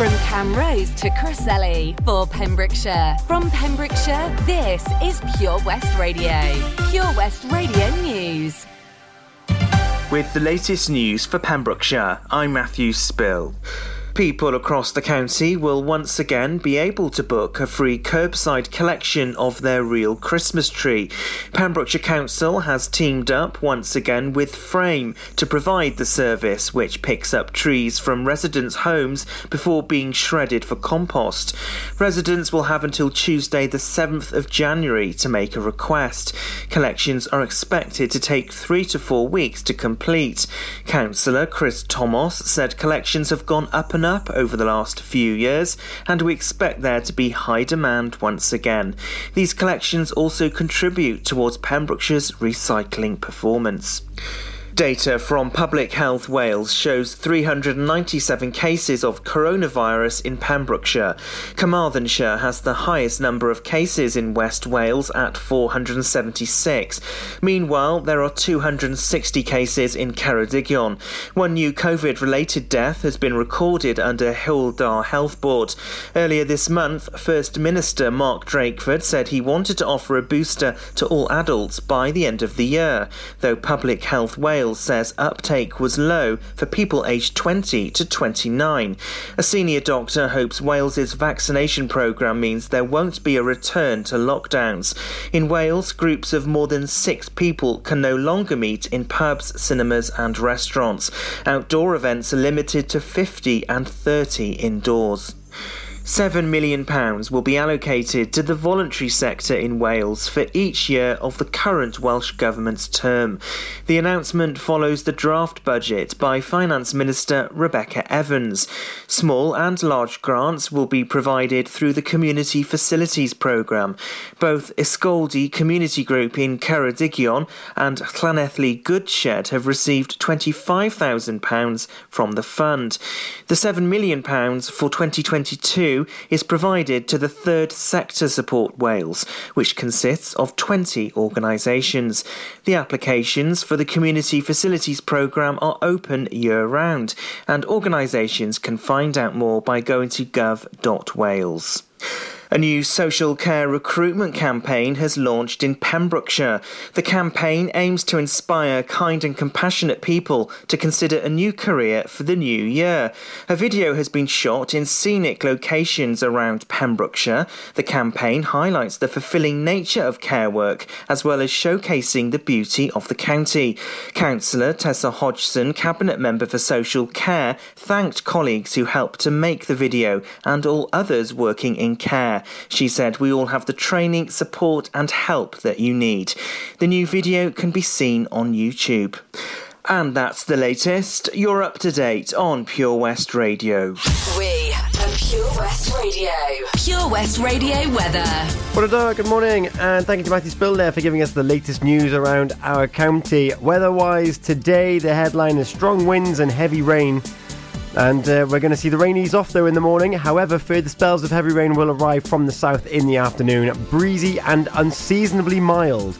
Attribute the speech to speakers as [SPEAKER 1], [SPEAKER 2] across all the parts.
[SPEAKER 1] From Camrose to Crossley for Pembrokeshire. From Pembrokeshire, this is Pure West Radio. Pure West Radio News.
[SPEAKER 2] With the latest news for Pembrokeshire, I'm Matthew Spill. People across the county will once again be able to book a free curbside collection of their real Christmas tree. Pembrokeshire Council has teamed up once again with Frame to provide the service, which picks up trees from residents' homes before being shredded for compost. Residents will have until Tuesday, the 7th of January, to make a request. Collections are expected to take three to four weeks to complete. Councillor Chris Thomas said collections have gone up and up over the last few years, and we expect there to be high demand once again. These collections also contribute towards Pembrokeshire's recycling performance. Data from Public Health Wales shows 397 cases of coronavirus in Pembrokeshire. Carmarthenshire has the highest number of cases in West Wales at 476. Meanwhile, there are 260 cases in Ceredigion. One new COVID related death has been recorded under Dda Health Board. Earlier this month, First Minister Mark Drakeford said he wanted to offer a booster to all adults by the end of the year, though Public Health Wales says uptake was low for people aged 20 to 29. A senior doctor hopes Wales's vaccination programme means there won't be a return to lockdowns. In Wales, groups of more than six people can no longer meet in pubs, cinemas, and restaurants. Outdoor events are limited to 50 and 30 indoors. £7 million will be allocated to the voluntary sector in Wales for each year of the current Welsh Government's term. The announcement follows the draft budget by Finance Minister Rebecca Evans. Small and large grants will be provided through the Community Facilities Programme. Both Ysgoldy Community Group in Ceredigion and Llanelli Goodshed have received £25,000 from the fund. The £7 million for 2022 is provided to the Third Sector Support Wales, which consists of 20 organisations. The applications for the Community Facilities Programme are open year round, and organisations can find out more by going to gov.wales. A new social care recruitment campaign has launched in Pembrokeshire. The campaign aims to inspire kind and compassionate people to consider a new career for the new year. A video has been shot in scenic locations around Pembrokeshire. The campaign highlights the fulfilling nature of care work as well as showcasing the beauty of the county. Councillor Tessa Hodgson, Cabinet Member for Social Care, thanked colleagues who helped to make the video and all others working in care. She said, We all have the training, support, and help that you need. The new video can be seen on YouTube. And that's the latest. You're up to date on Pure West Radio.
[SPEAKER 1] We are Pure West Radio. Pure West Radio weather.
[SPEAKER 3] What a day, good morning, and thank you to Matthew Spill there for giving us the latest news around our county. Weather wise, today the headline is strong winds and heavy rain. And uh, we're going to see the rain ease off though in the morning. However, further spells of heavy rain will arrive from the south in the afternoon. Breezy and unseasonably mild.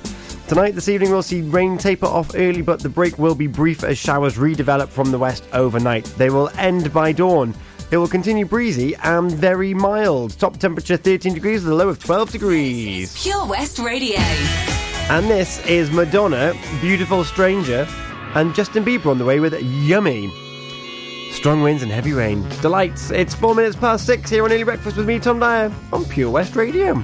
[SPEAKER 3] Tonight, this evening, we'll see rain taper off early, but the break will be brief as showers redevelop from the west overnight. They will end by dawn. It will continue breezy and very mild. Top temperature 13 degrees with a low of 12 degrees.
[SPEAKER 1] Pure West Radio.
[SPEAKER 3] And this is Madonna, Beautiful Stranger, and Justin Bieber on the way with Yummy. Strong winds and heavy rain. Delights. It's four minutes past six here on Early Breakfast with me, Tom Dyer, on Pure West Radio.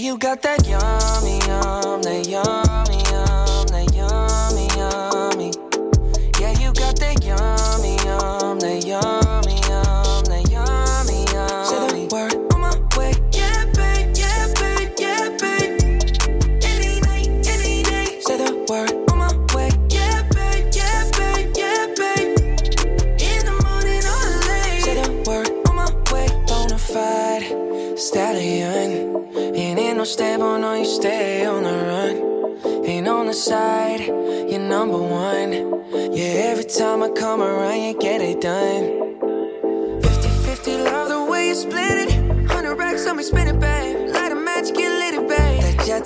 [SPEAKER 4] You
[SPEAKER 5] got that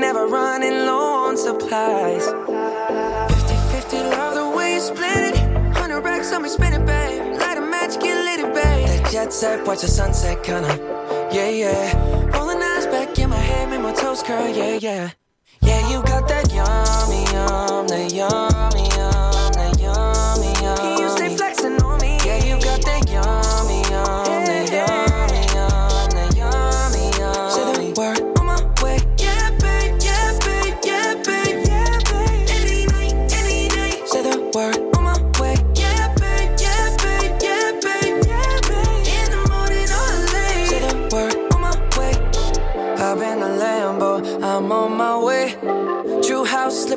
[SPEAKER 5] never running low on supplies. 50 50, love the way you split it. 100 racks on me, spin it, babe. Light a match, get lit, it, babe. That jet set, watch the sunset, kinda. Yeah, yeah. Rolling eyes back in my head, make my toes curl, yeah, yeah. Yeah, you got that yummy, yum, that yummy,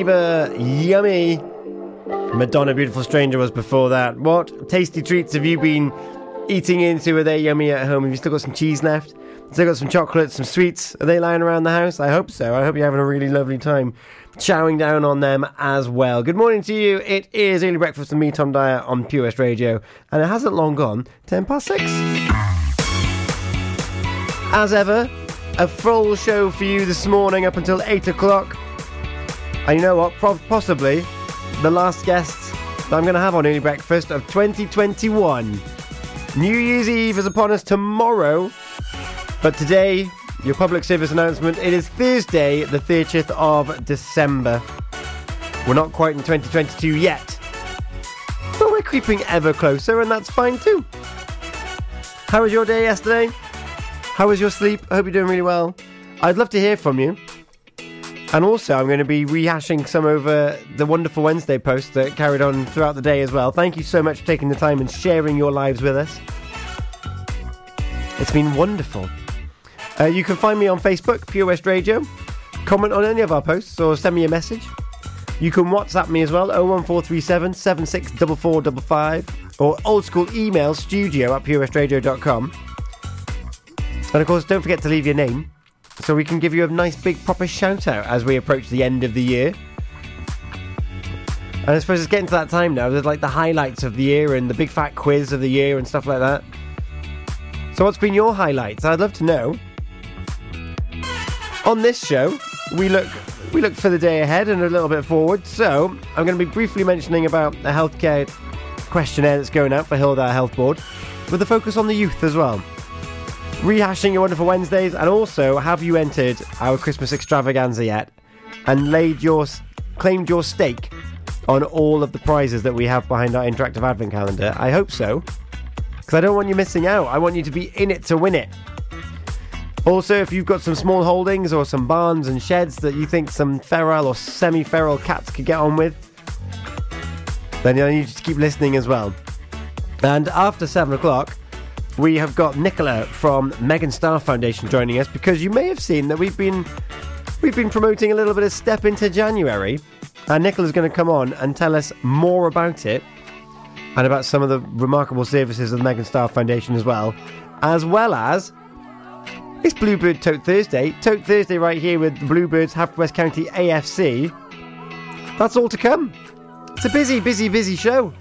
[SPEAKER 3] Bieber, yummy. Madonna, Beautiful Stranger was before that. What tasty treats have you been eating into? Are they yummy at home? Have you still got some cheese left? Still got some chocolates, some sweets? Are they lying around the house? I hope so. I hope you're having a really lovely time chowing down on them as well. Good morning to you. It is Early Breakfast with me, Tom Dyer, on Pure West Radio, and it hasn't long gone 10 past 6. As ever, a full show for you this morning up until 8 o'clock. And you know what? Pro- possibly the last guest that I'm going to have on Early Breakfast of 2021. New Year's Eve is upon us tomorrow, but today, your public service announcement, it is Thursday, the 30th of December. We're not quite in 2022 yet, but we're creeping ever closer, and that's fine too. How was your day yesterday? How was your sleep? I hope you're doing really well. I'd love to hear from you. And also, I'm going to be rehashing some over the Wonderful Wednesday post that carried on throughout the day as well. Thank you so much for taking the time and sharing your lives with us. It's been wonderful. Uh, you can find me on Facebook, Pure West Radio. Comment on any of our posts or send me a message. You can WhatsApp me as well, 01437 764455, or old school email studio at purewestradio.com. And of course, don't forget to leave your name so we can give you a nice big proper shout out as we approach the end of the year. And I suppose it's getting to that time now. There's like the highlights of the year and the big fat quiz of the year and stuff like that. So, what's been your highlights? I'd love to know. On this show, we look we look for the day ahead and a little bit forward. So, I'm going to be briefly mentioning about the healthcare questionnaire that's going out for Hywel Dda Health Board, with a focus on the youth as well rehashing your wonderful Wednesdays, and also have you entered our Christmas extravaganza yet and laid your claimed your stake on all of the prizes that we have behind our interactive advent calendar? I hope so, because I don't want you missing out. I want you to be in it to win it. Also, if you've got some small holdings or some barns and sheds that you think some feral or semi-feral cats could get on with, then I need you to keep listening as well. And after seven o'clock, we have got Nicola from Megan Star Foundation joining us because you may have seen that we've been we've been promoting a little bit of Step into January, and Nicola's going to come on and tell us more about it and about some of the remarkable services of the Megan Star Foundation as well, as well as it's Bluebird Tote Thursday, Tote Thursday right here with the Bluebirds Haverfordwest County AFC. That's all to come. It's a busy, busy, busy show.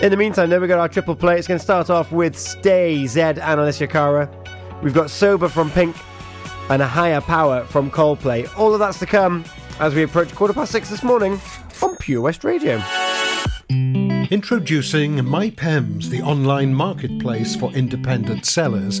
[SPEAKER 3] In the meantime, then we got our triple play. It's going to start off with Stay Zedd and Alessia Cara. We've got Sober from Pink and a Higher Power from Coldplay. All of that's to come as we approach quarter past six this morning on Pure West Radio.
[SPEAKER 6] Introducing MyPems, the online marketplace for independent sellers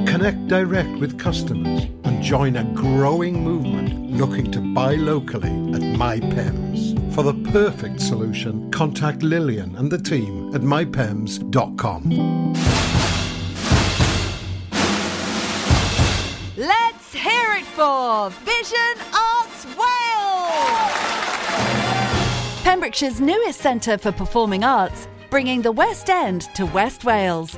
[SPEAKER 6] connect direct with customers and join a growing movement looking to buy locally at MyPems. For the perfect solution, contact Lillian and the team at mypems.com.
[SPEAKER 1] Let's hear it for Vision Arts Wales! Pembrokeshire's newest centre for performing arts, bringing the West End to West Wales.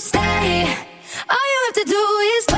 [SPEAKER 7] stay. All you have to do is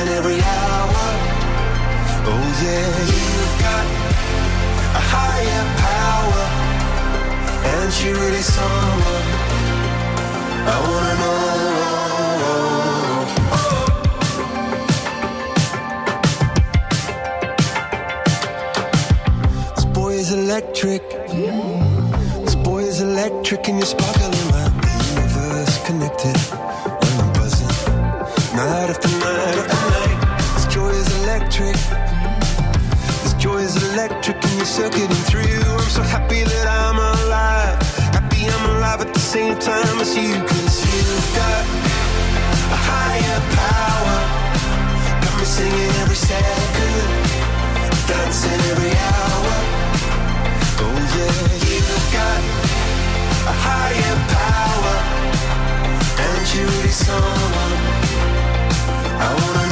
[SPEAKER 8] in
[SPEAKER 9] every hour. Oh yeah, you've got a higher power, and she really someone I wanna know. Oh. This boy is electric. This boy is electric, and you're sparking. electric and you're circuiting through. I'm so happy that I'm alive. Happy I'm alive at the same time as you. Cause you've got a higher power. Got me singing every second, dancing every hour. Oh yeah, you've got a higher power. And you're someone I wanna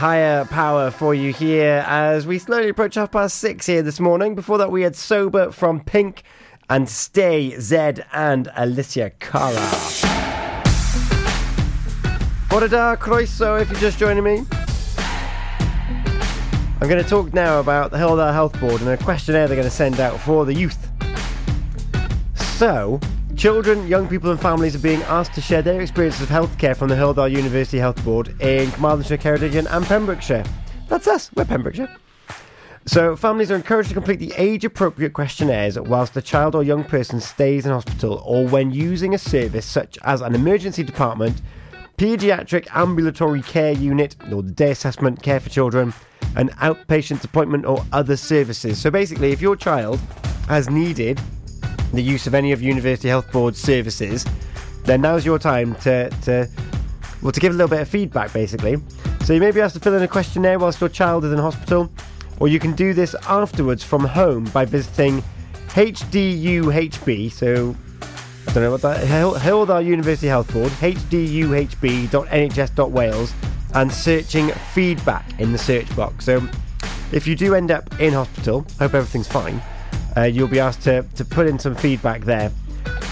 [SPEAKER 9] higher power for
[SPEAKER 3] you here as we slowly approach half past six here this morning. Before that, we had Sober from Pink and Stay Zedd and Alessia Cara. Borada Croeso, if you're just joining me. I'm going to talk now about the Hywel Dda Health Board and a questionnaire they're going to send out for the youth. So, children, young people, and families are being asked to share their experiences of healthcare from the Hywel Dda University Health Board in Carmarthenshire, Ceredigion, and Pembrokeshire. That's us, we're Pembrokeshire. So, families are encouraged to complete the age appropriate questionnaires whilst the child or young person stays in hospital or when using a service such as an emergency department, paediatric ambulatory care unit, or the day assessment care for children, an outpatient appointment, or other services. So, basically, if your child has needed the use of any of University Health Board's services, then now's your time to, to well to give a little bit of feedback basically. So you may be asked to fill in a questionnaire whilst your child is in hospital, or you can do this afterwards from home by visiting HDUHB. So I don't know what that Hil- Hywel Dda University Health Board, HDUHB.nhs.wales, and searching feedback in the search box. So if you do end up in hospital, hope everything's fine. Uh, you'll be asked to, to put in some feedback there.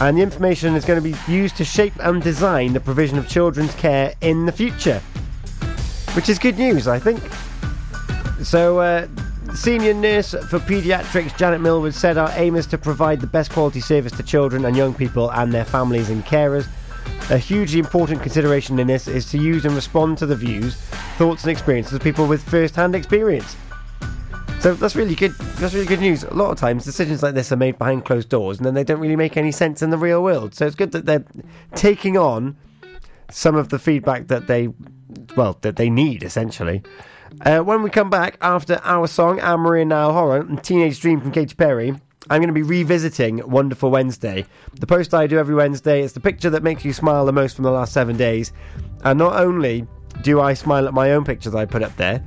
[SPEAKER 3] And the information is going to be used to shape and design the provision of children's care in the future. Which is good news, I think. So, uh, senior nurse for paediatrics Janet Millwood said our aim is to provide the best quality service to children and young people and their families and carers. A hugely important consideration in this is to use and respond to the views, thoughts, and experiences of people with first hand experience. So that's really good. That's really good news. A lot of times, decisions like this are made behind closed doors, and then they don't really make any sense in the real world. So it's good that they're taking on some of the feedback that they, well, that they need essentially. Uh, when we come back after our song, Anne Marie and Niall Horan and Teenage Dream from Katy Perry, I'm going to be revisiting Wonderful Wednesday. The post I do every Wednesday is the picture that makes you smile the most from the last seven days. And not only do I smile at my own pictures I put up there,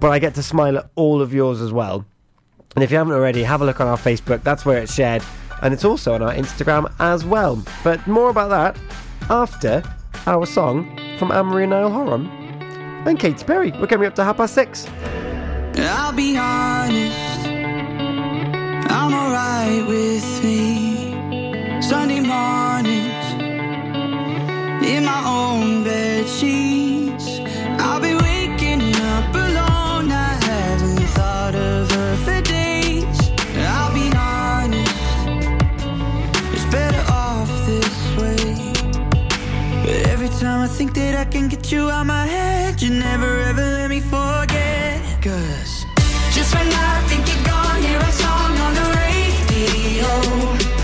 [SPEAKER 3] but I get to smile at all of yours as well. And if you haven't already, have a look on our Facebook, that's where it's shared. And it's also on our Instagram as well. But more about that after our song from Marie and Niall Horan and Katy Perry. We're coming up to half past six.
[SPEAKER 5] I'll be honest, I'm alright with me. Sunday mornings, in my own bed sheets. Time I think that I can get you out my head, you never ever let me forget. Cause just when I think you're gone, hear a song on the radio.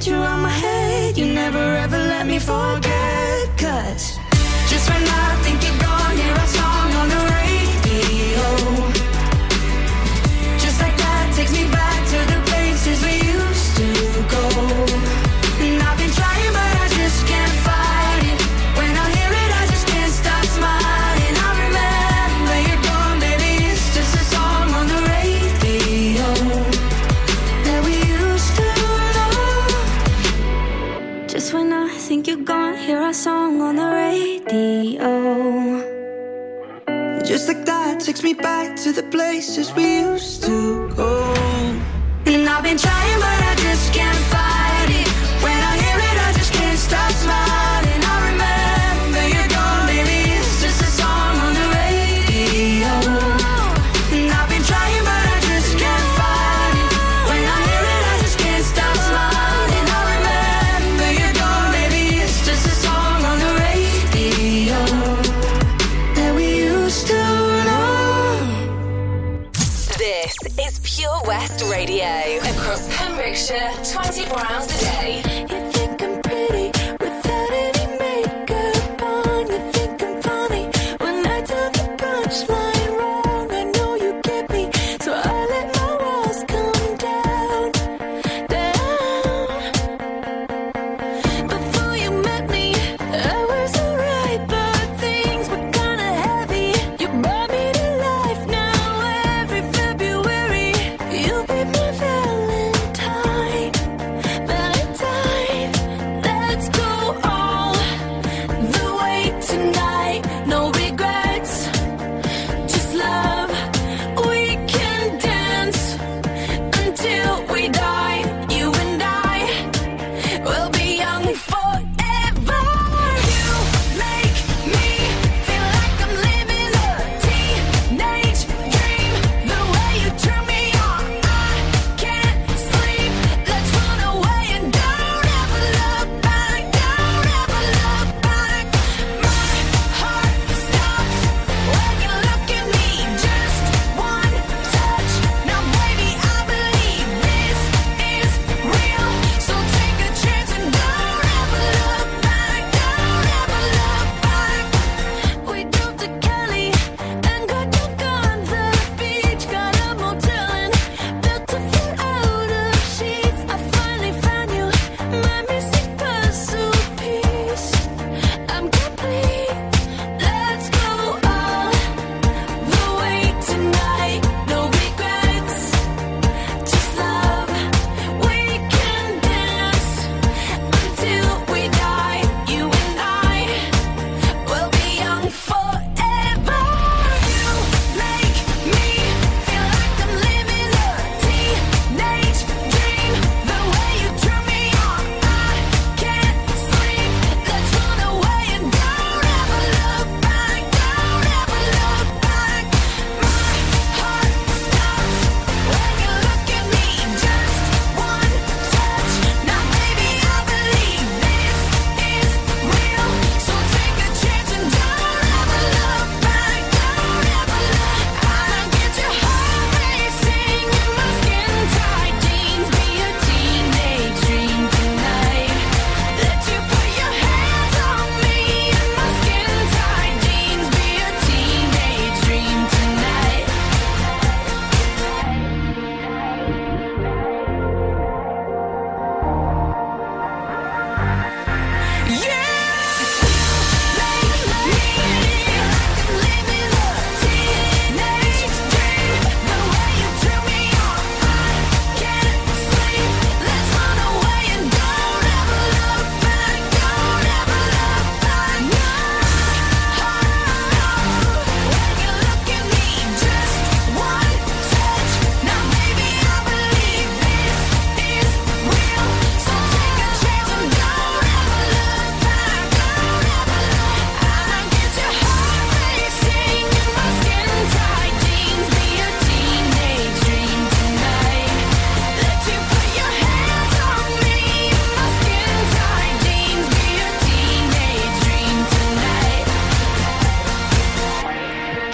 [SPEAKER 5] Get you out my head, you never ever let me forget. Back to the places we used to go. And I've been trying, but I
[SPEAKER 10] 24 hours a day.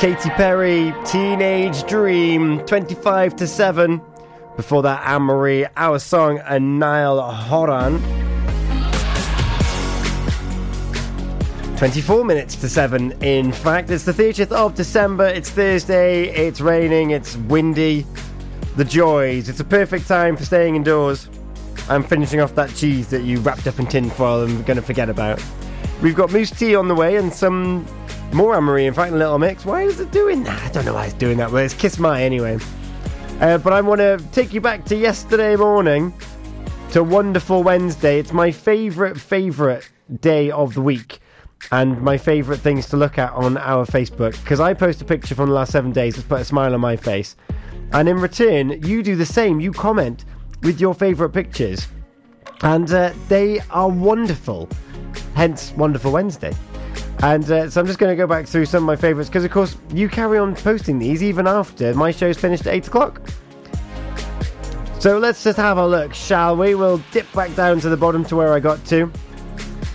[SPEAKER 3] Katy Perry, Teenage Dream, 25 to 7. Before that, Anne Marie, our song, and Niall Horan. 24 minutes to 7, in fact. It's the 30th of December. It's Thursday. It's raining. It's windy. The joys. It's a perfect time for staying indoors. I'm finishing off that cheese that you wrapped up in tin foil and going to forget about. We've got Mousse T on the way and some more Anne Marie. In fact, a little mix. Why is it doing that? I don't know why it's doing that. but it's Kiss My anyway. Uh, but I want to take you back to yesterday morning to Wonderful Wednesday. It's my favourite, favourite day of the week and my favourite things to look at on our Facebook because I post a picture from the last seven days to put a smile on my face. And in return, you do the same. You comment with your favourite pictures. And uh, they are wonderful. Hence, Wonderful Wednesday. And uh, so I'm just going to go back through some of my favourites because, of course, you carry on posting these even after my show's finished at 8 o'clock. So let's just have a look, shall we? We'll dip back down to the bottom to where I got to.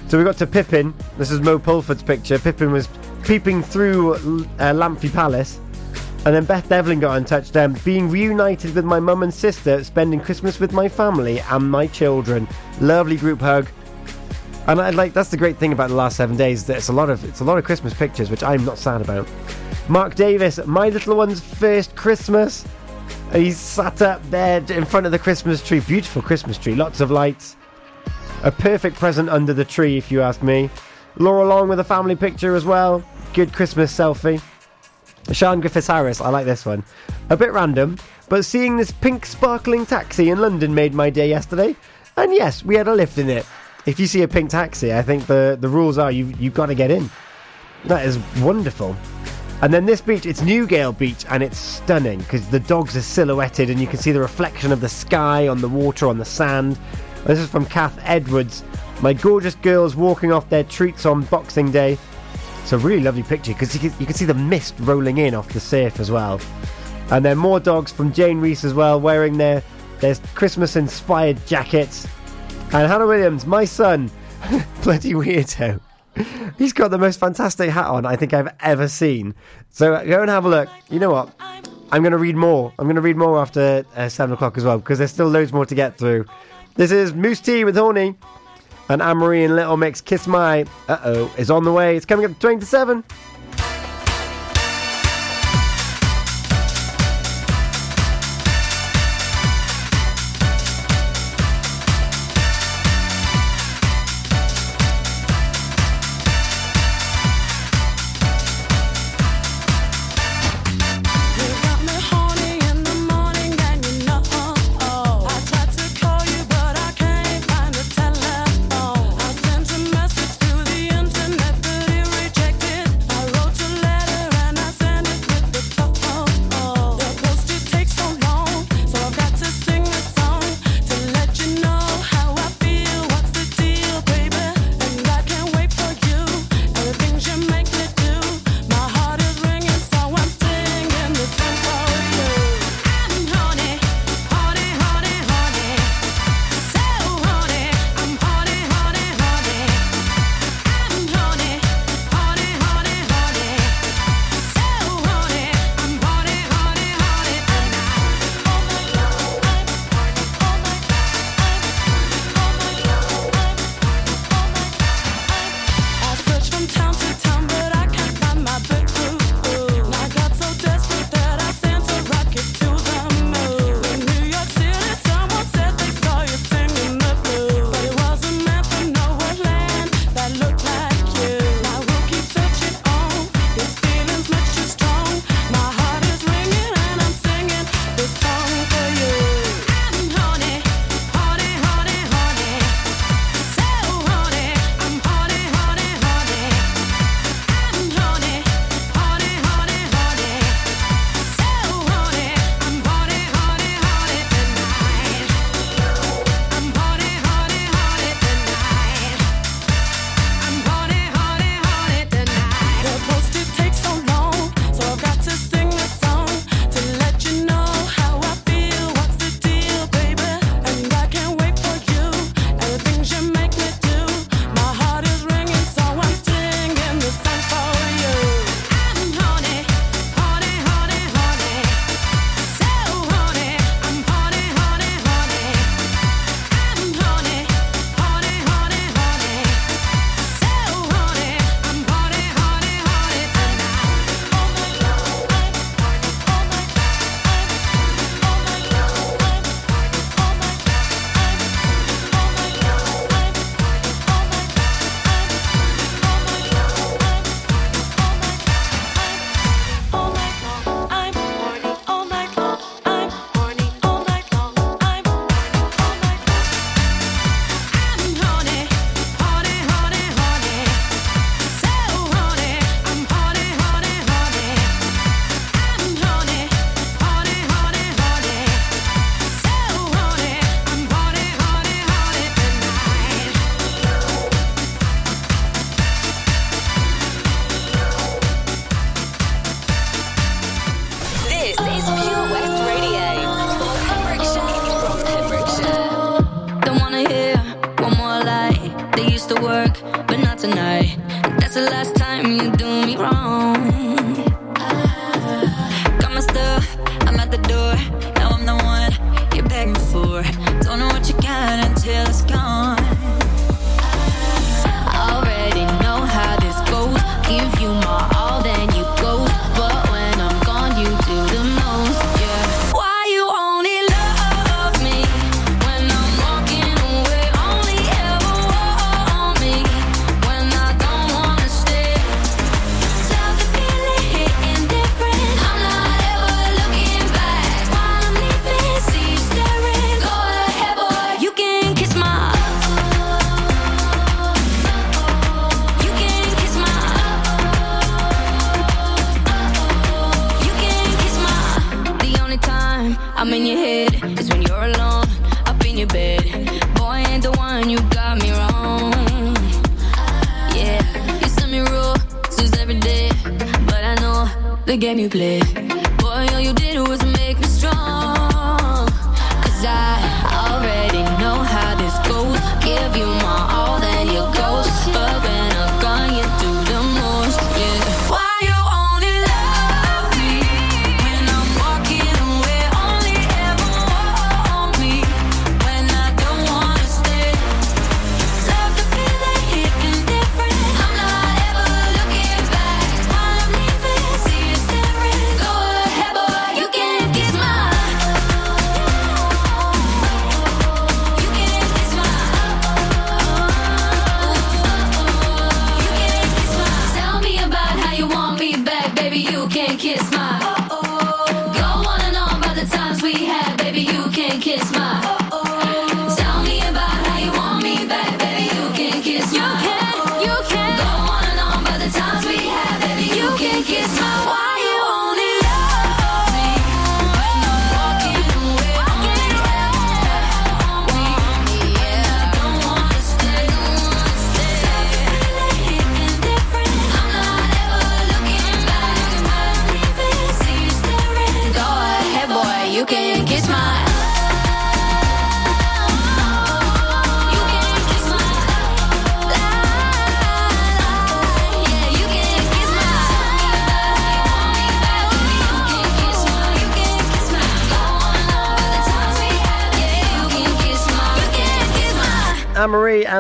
[SPEAKER 3] So we got to Pippin. This is Mo Pulford's picture. Pippin was peeping through uh, Lamphey Palace. And then Beth Devlin got in touch then, being reunited with my mum and sister, spending Christmas with my family and my children. Lovely group hug. And I like that's the great thing about the last seven days that it's a lot of it's a lot of Christmas pictures, which I'm not sad about. Mark Davis, my little one's first Christmas. He's sat up there in front of the Christmas tree, beautiful Christmas tree, lots of lights. A perfect present under the tree, if you ask me. Laura Long with a family picture as well. Good Christmas selfie. Sean Griffiths Harris, I like this one. A bit random, but seeing this pink sparkling taxi in London made my day yesterday. And yes, we had a lift in it. If you see a pink taxi, I think the, the rules are you've, you've got to get in. That is wonderful. And then this beach, it's Newgale Beach, and it's stunning because the dogs are silhouetted and you can see the reflection of the sky on the water, on the sand. This is from Kath Edwards. My gorgeous girls walking off their treats on Boxing Day. It's a really lovely picture because you can, you can see the mist rolling in off the surf as well. And then more dogs from Jane Reese as well, wearing their, their Christmas inspired jackets. And Hannah Williams, my son, bloody weirdo. He's got the most fantastic hat on I think I've ever seen. So go and have a look. You know what? I'm going to read more. I'm going to read more after uh, 7 o'clock as well because there's still loads more to get through. This is Mousse T with Horny and Anne Marie and Little Mix Kiss My Uh Oh is on the way. It's coming up to
[SPEAKER 4] 27.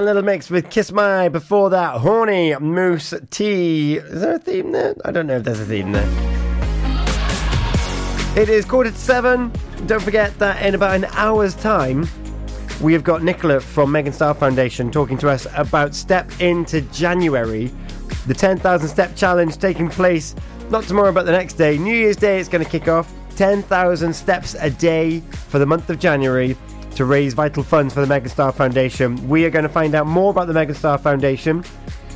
[SPEAKER 4] And
[SPEAKER 3] Little Mix with Kiss My. Before that, Horny Mousse T. Is there a theme there? I don't know if there's a theme there. It is quarter to seven. Don't forget that in about an hour's time, we have got Nicola from Megastar Foundation talking to us about Step into January, the 10,000 Step Challenge taking place not tomorrow but the next day. New Year's Day, it's going to kick off. 10,000 steps a day for the month of January to raise vital funds for the Megastar Foundation. We are going to find out more about the Megastar Foundation,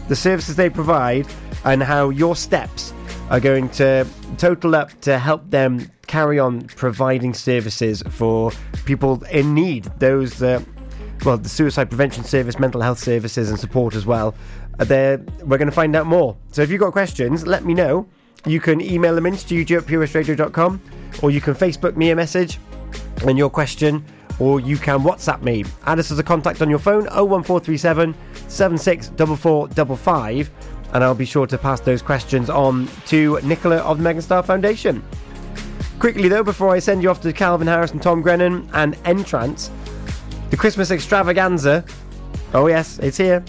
[SPEAKER 3] the services they provide, and how your steps are going to total up to help them carry on providing services for people in need. Those, uh, well, the suicide prevention service, mental health services, and support as well. There, we're going to find out more. So if you've got questions, let me know. You can email them in studio at purewestradio.com or you can Facebook me a message and your question or you can WhatsApp me. Add us as a contact on your phone 01437 764455 and I'll be sure to pass those questions on to Nicola of the Megastar Foundation. Quickly though, before I send you off to Calvin Harris and Tom Grennan and N-Trance, the Christmas extravaganza. Oh yes, it's here.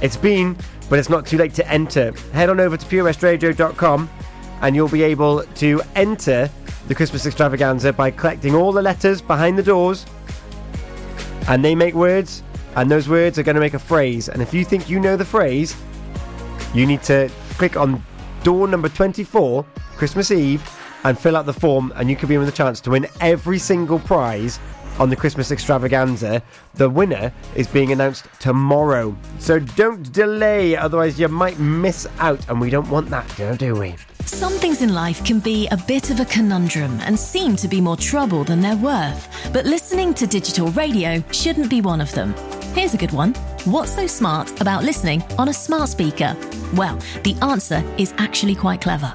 [SPEAKER 3] It's been, but it's not too late to enter. Head on over to purewestradio.com and you'll be able to enter the Christmas extravaganza by collecting all the letters behind the doors. And they make words, and those words are going to make a phrase. And if you think you know the phrase, you need to click on door number 24, Christmas Eve, and fill out the form, and you could be in with a chance to win every single prize on the Christmas extravaganza. The winner is being announced tomorrow. So don't delay, otherwise, you might miss out, and we don't want that, do- we?
[SPEAKER 11] Some things in life can be a bit of a conundrum and seem to be more trouble than they're worth. But listening to digital radio shouldn't be one of them. Here's a good one. What's so smart about listening on a smart speaker? Well, the answer is actually quite clever.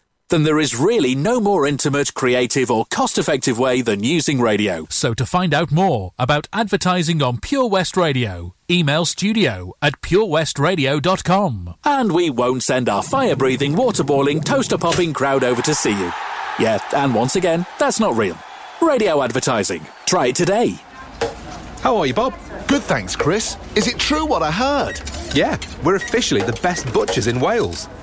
[SPEAKER 12] then there is really no more intimate, creative, or cost effective way than using radio.
[SPEAKER 13] So to find out more about advertising on Pure West Radio, email studio at purewestradio.com.
[SPEAKER 12] And we won't send our fire breathing, water boiling, toaster popping crowd over to see you. Yeah, and once again, that's not real. Radio advertising. Try it today.
[SPEAKER 14] How are you, Bob? Good, thanks, Chris. Is it true what I heard? Yeah, we're officially the best butchers in Wales.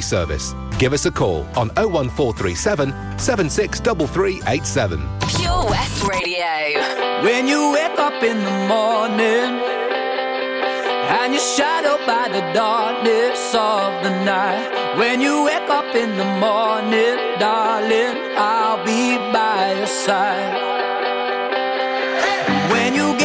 [SPEAKER 15] service. Give us a call on 01437 763387.
[SPEAKER 10] Pure West Radio.
[SPEAKER 16] When you wake up in the morning and you're shadowed by the darkness of the night. When you wake up in the morning, darling, I'll be by your side. When you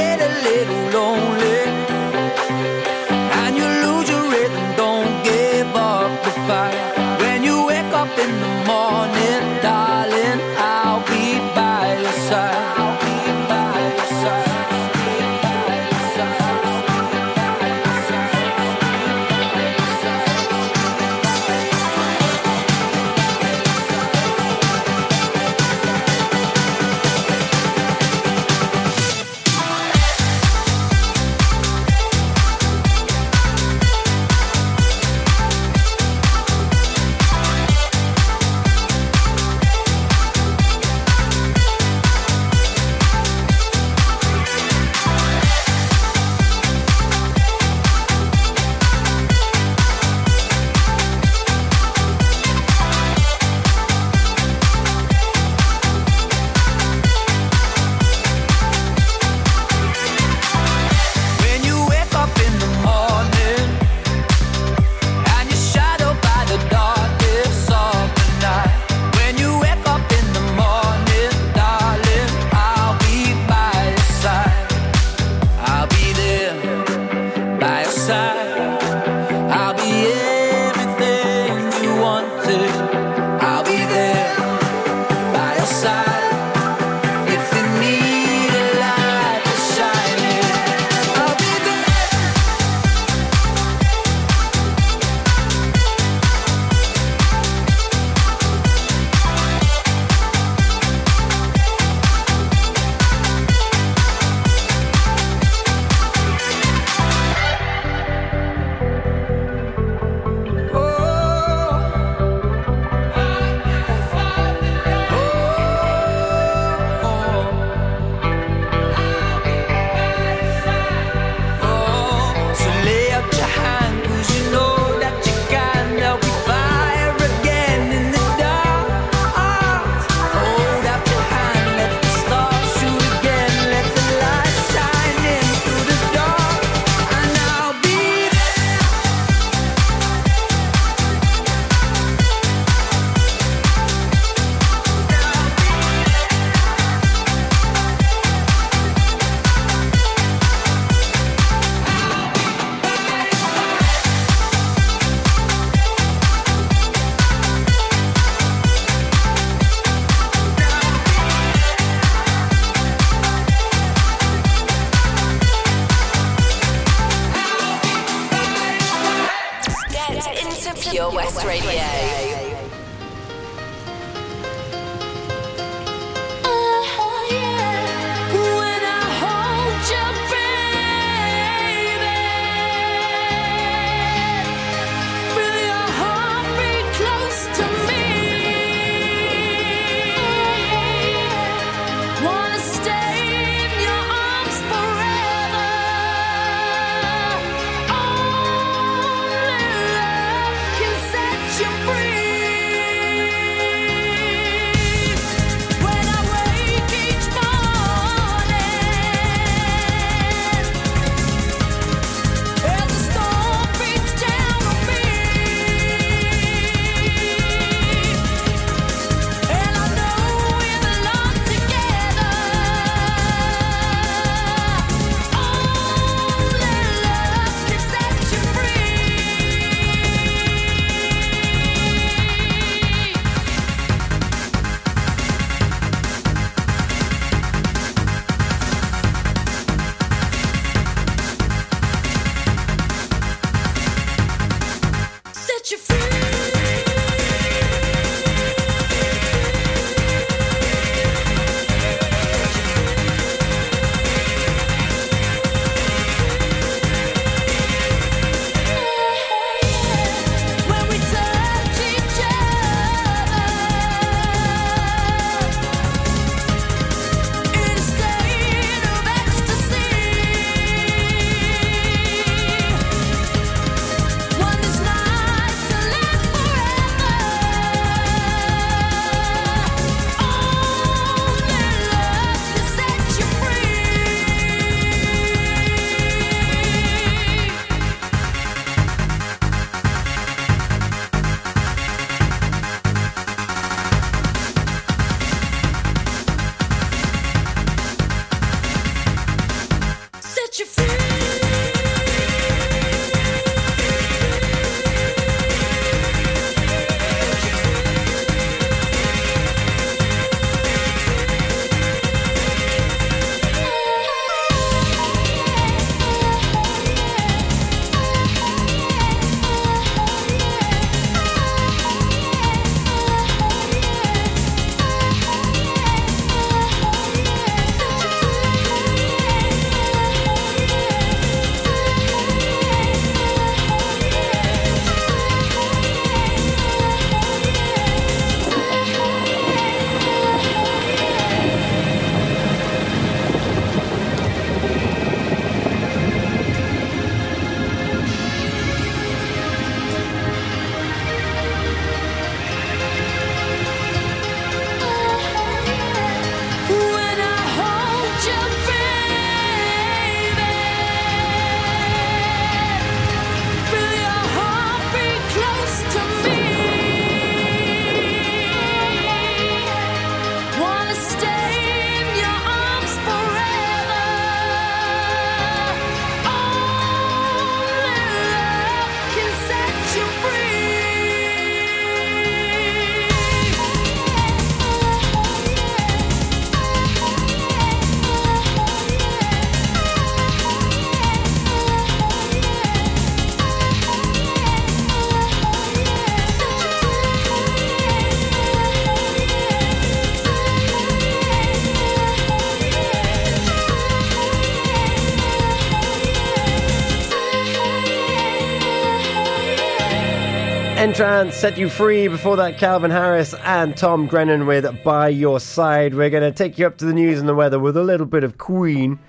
[SPEAKER 3] N-Trance set you free. Before that, Calvin Harris and Tom Grennan with By Your Side. We're going to take you up to the news and the weather with a little bit of Queen.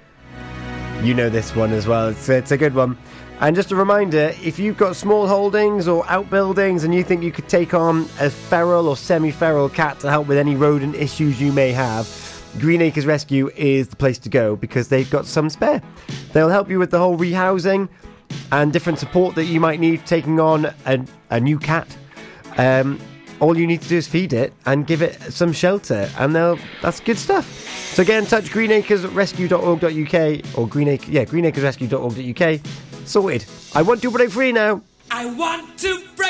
[SPEAKER 3] You know this one as well. It's, it's a good one. And just a reminder if you've got small holdings or outbuildings and you think you could take on a feral or semi feral cat to help with any rodent issues you may have, Green Acres Rescue is the place to go because they've got some spare. They'll help you with the whole rehousing and different support that you might need taking on a, a new cat. Um, all you need to do is feed it and give it some shelter, and they'll that's good stuff. So get in touch, greenacresrescue.org.uk or greenacre, yeah, greenacresrescue.org.uk. Sorted. I want to break free now.
[SPEAKER 16] I want to break